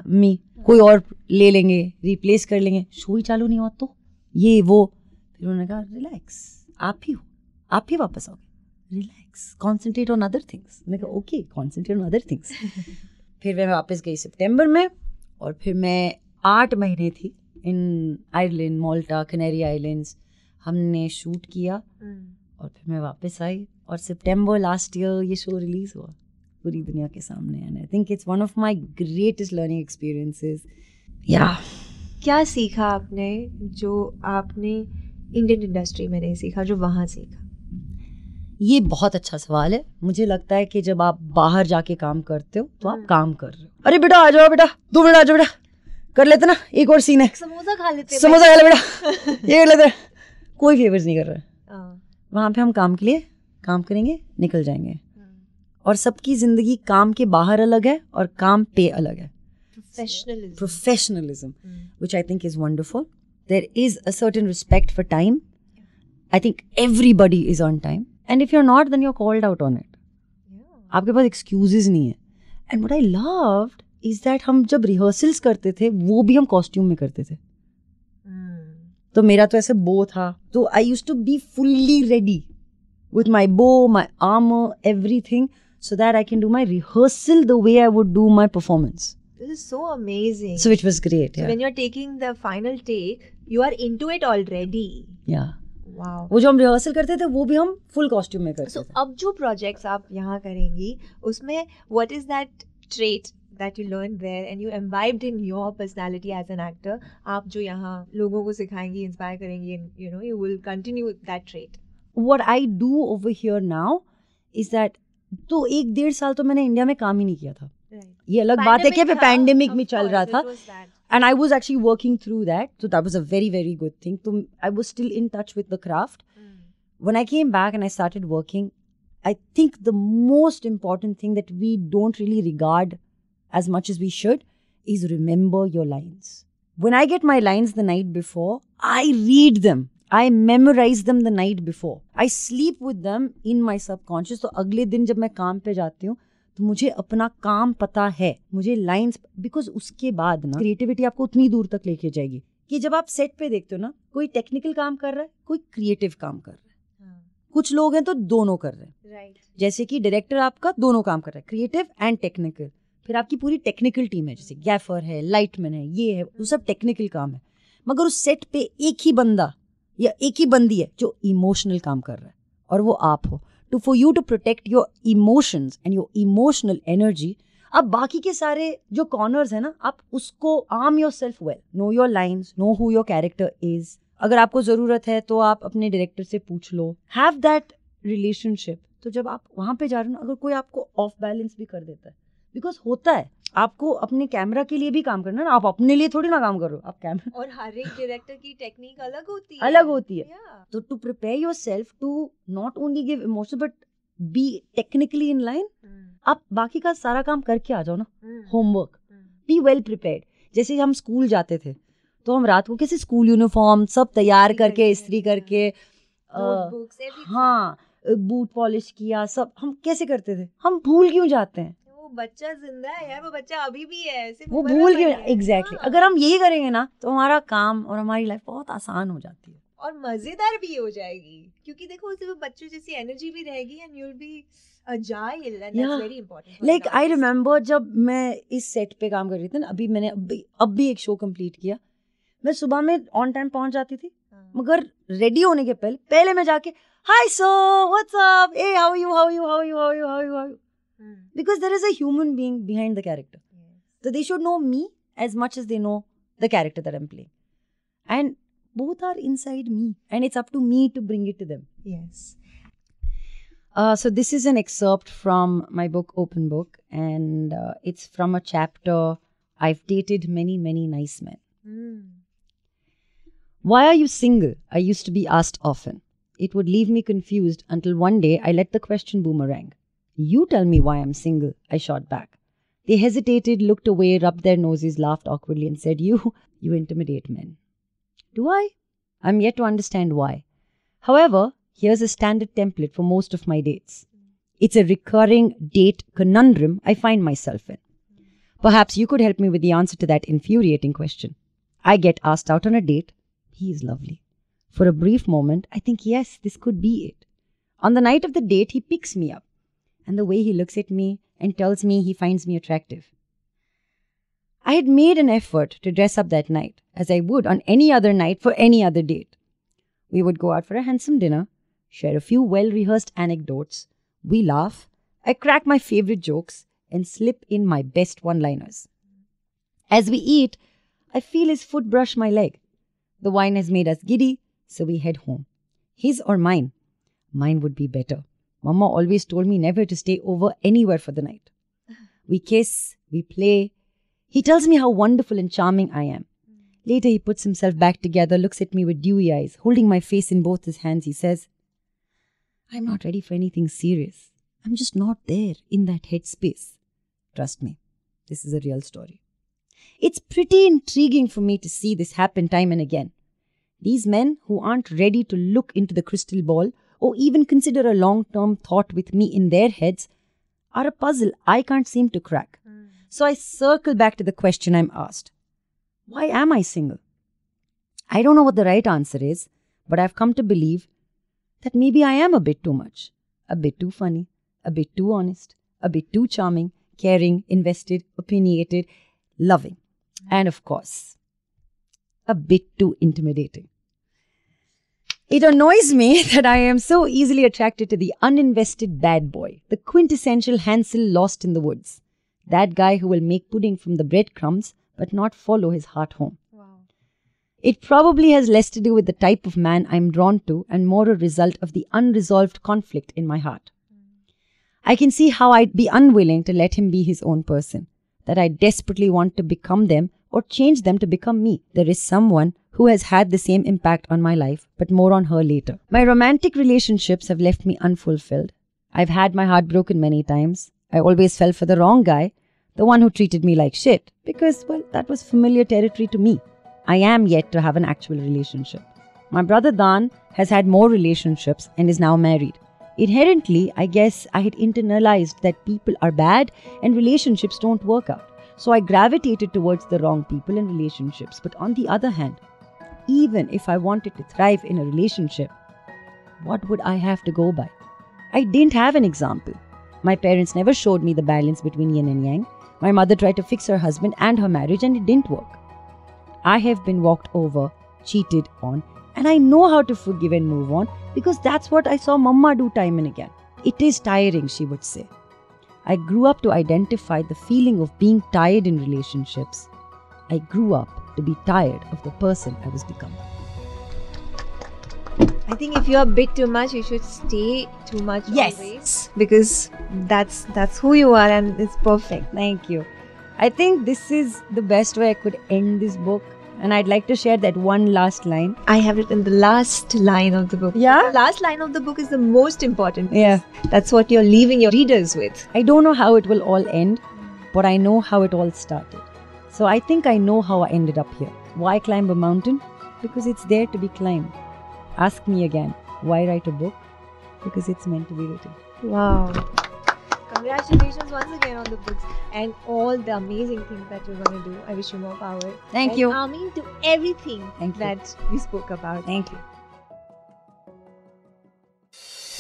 Me कोई और ले लेंगे रिप्लेस कर लेंगे. शो ही चालू नहीं हुआ तो ये वो. फिर उन्होंने कहा रिलैक्स आप ही हो. आप ही वापस आओगे. Relax concentrate on other things मैंने कहा okay concentrate on other things फिर मैं वापस गई सितंबर में और फिर मैं आठ महीने थी in Ireland Malta Canary Islands हमने शूट किया। Mm. और फिर मैं वापस आई और सितंबर लास्ट ईयर ये शो रिलीज़ हुआ पूरी दुनिया के सामने। And I think it's one of my greatest learning experiences या क्या सीखा आपने जो आपने इंडियन इंडस्ट्री में नहीं सीखा जो वहाँ सीखा? ये बहुत अच्छा सवाल है। मुझे लगता है कि जब आप बाहर जाके काम करते हो तो आप हम्म। काम कर रहे हो। अरे बेटा आ जाओ बेटा दो मिनट आ जाओ बेटा। कर लेते ना एक और सीन है। समोसा खा लेते समोसा खा ले बेटा। *laughs* ये कोई फेवर नहीं कर रहा। हाँ। है। वहाँ पे हम काम के लिए काम करेंगे निकल जाएँगे। हम्म। और सबकी ज़िंदगी काम के बाहर अलग है और काम पे अलग है। Professionalism professionalism I think is wonderful there is a certain respect for time I think everybody is on time and if you are not then you're called out on it आपके पास एक्सक्यूजेज नहीं है। And what I loved is that हम जब rehearsals करते थे वो भी हम कॉस्ट्यूम में करते थे तो मेरा तो ऐसे बो था तो I used to be fully ready with my bow, my armor, everything, so that I can do my rehearsal the way I would do my performance. This is so amazing. So which was great. So Yeah. when you're taking the final take, you are into it already. yeah. Wow. वो जो हम rehearsal करते थे वो भी हम full costume में करते So थे अब जो projects आप यहाँ करेंगी उसमें what is that trait that you learned there and you imbibed in your personality as an actor आप जो यहाँ लोगों को सिखाएंगी inspire करेंगी and you know you will continue with that trait. what I do over here now is that तो एक डेढ़ साल तो मैंने इंडिया में काम ही नहीं किया था Right. ये अलग बात है कि Pandemic था, पैंडेमिक of में चल रहा course, था it was that. and I was actually working through that so that was a very very good thing so I was still in touch with the craft Mm. when I came back and I started working, I think the most important thing that we don't really regard as much as we should is remember your lines. When I get my lines the night before, I read them. I memorize them the night before. I sleep with them in my subconscious. तो अगले दिन जब मैं काम पे जाती हूँ तो मुझे अपना काम पता है मुझे लाइंस बिकॉज़ उसके बाद ना क्रिएटिविटी आपको उतनी दूर तक लेके जाएगी कि जब आप सेट पे देखते हो ना कोई टेक्निकल काम कर रहा है कोई क्रिएटिव काम कर रहा है हाँ, कुछ लोग हैं तो दोनों कर रहे हैं Right. जैसे कि डायरेक्टर आपका दोनों काम कर रहा है क्रिएटिव एंड टेक्निकल फिर आपकी पूरी टेक्निकल टीम है, जैसे गैफर है लाइटमैन है, ये है, वो सब टेक्निकल काम है। मगर उस सेट पे एक ही बंदा या एक ही बंदी है जो इमोशनल काम कर रहा है, और वो आप हो। To for you to protect your emotions and your emotional energy अब बाकी के सारे जो कॉर्नर्स है ना, आप उसको arm yourself well know your lines know who your character is अगर आपको ज़रूरत है तो आप अपने डायरेक्टर से पूछ लो। हैव दैट रिलेशनशिप तो जब आप वहाँ पे जा रहे हो ना, अगर कोई आपको ऑफ़ बैलेंस भी कर देता है बिकॉज़ होता है। आपको अपने कैमरा के लिए भी काम करना है ना। आप अपने लिए थोड़ी ना काम करो आप कैमरा और हर एक डायरेक्टर की टेक्निक अलग होती है। अलग होती है. तो to prepare yourself to not only give emotion but be technically in line. आप बाकी का सारा काम करके आ जाओ ना. होमवर्क. बी वेल प्रिपेयर जैसे हम स्कूल जाते थे तो हम रात को कैसे स्कूल यूनिफॉर्म सब तैयार करके इस्त्री करके. हाँ बूट पॉलिश किया सब हम कैसे करते थे? हम भूल क्यों जाते हैं? वो बच्चा ज़िंदा है यार वो बच्चा अभी भी है वो भूल क्यों एग्जैक्टली हाँ। अगर हम यही करेंगे ना तो हमारा काम और हमारी लाइफ बहुत आसान हो जाती है। और मज़ेदार भी हो जाएगी क्योंकि देखो उससे वो बच्चों जैसी एनर्जी भी रहेगी and you will be like I remember जब मैं इस सेट पे काम कर रही थी ना अभी मैंने अभी अब भी एक शो कंप्लीट किया। मैं सुबह में ऑन टाइम पहुँच जाती थी हाँ. मगर रेडी होने के पहले पहले मैं जाके hi so what's up a how you how you how you how you how you Hmm. Because there is a human being behind the character. Yes. So they should know me as much as they know the character that I'm playing. And both are inside me. And it's up to me to bring it to them. Yes. Uh, so this is an excerpt from my book, Open Book. And uh, it's from a chapter I've dated many, many nice men. Mm. Why are you single? I used to be asked often. It would leave me confused until one day I let the question boomerang. You tell me why I'm single, I shot back. They hesitated, looked away, rubbed their noses, laughed awkwardly, and said, You, you intimidate men. Do I? I'm yet to understand why. However, here's a standard template for most of my dates. It's a recurring date conundrum I find myself in. Perhaps you could help me with the answer to that infuriating question. I get asked out on a date. He is lovely. For a brief moment, I think, yes, this could be it. On the night of the date, he picks me up. And the way he looks at me and tells me he finds me attractive. I had made an effort to dress up that night, as I would on any other night for any other date. We would go out for a handsome dinner, share a few well rehearsed anecdotes, we laugh, I crack my favorite jokes, and slip in my best one liners. As we eat, I feel his foot brush my leg. The wine has made us giddy, so we head home. His or mine? Mine would be better. Mama always told me never to stay over anywhere for the night. We kiss, we play. He tells me how wonderful and charming I am. Later, he puts himself back together, looks at me with dewy eyes, holding my face in both his hands. He says, I'm not ready for anything serious. I'm just not there in that headspace. Trust me, this is a real story. It's pretty intriguing for me to see this happen time and again. These men who aren't ready to look into the crystal ball or even consider a long term thought with me in their heads are a puzzle I can't seem to crack. Hmm. So I circle back to the question I'm asked Why am I single? I don't know what the right answer is, but I've come to believe that maybe I am a bit too much, a bit too funny, a bit too honest, a bit too charming, caring, invested, opinionated, loving, hmm. and of course, a bit too intimidating. It annoys me *laughs* that I am so easily attracted to the uninvested bad boy, the quintessential Hansel lost in the woods. That guy who will make pudding from the breadcrumbs but not follow his heart home. Wow. It probably has less to do with the type of man I'm drawn to and more a result of the unresolved conflict in my heart. Mm. I can see how I'd be unwilling to let him be his own person, that I desperately want to become them or change them to become me. There is someone who has had the same impact on my life, but more on her later. My romantic relationships have left me unfulfilled. I've had my heart broken many times. I always fell for the wrong guy, the one who treated me like shit, because, well, that was familiar territory to me. I am yet to have an actual relationship. My brother Dan has had more relationships and is now married. Inherently, I guess I had internalized that people are bad and relationships don't work out. So I gravitated towards the wrong people and relationships. But on the other hand, even if I wanted to thrive in a relationship, what would I have to go by? I didn't have an example. My parents never showed me the balance between yin and yang. My mother tried to fix her husband and her marriage, and it didn't work. I have been walked over, cheated on, and I know how to forgive and move on because that's what I saw Mama do time and again. It is tiring, she would say. I grew up to identify the feeling of being tired in relationships. I grew up to be tired of the person I was becoming. I think if you're a bit too much, you should stay too much Yes. always because that's that's who you are and it's perfect. Thank you. I think this is the best way I could end this book. And I'd like to share that one last line. I have written the last line of the book. Yeah? The last line of the book is the most important. Yeah. That's what you're leaving your readers with. I don't know how it will all end, but I know how it all started. So I think I know how I ended up here. Why climb a mountain? Because it's there to be climbed. Ask me again, why write a book? Because it's meant to be written. Wow. Congratulations once again on the books and all the amazing things that you're going to do. I wish you more power. Thank and you. Amin to everything Thank you. that we spoke about. Thank you.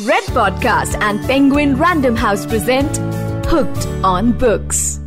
Red Podcast and Penguin Random House present Hooked on Books.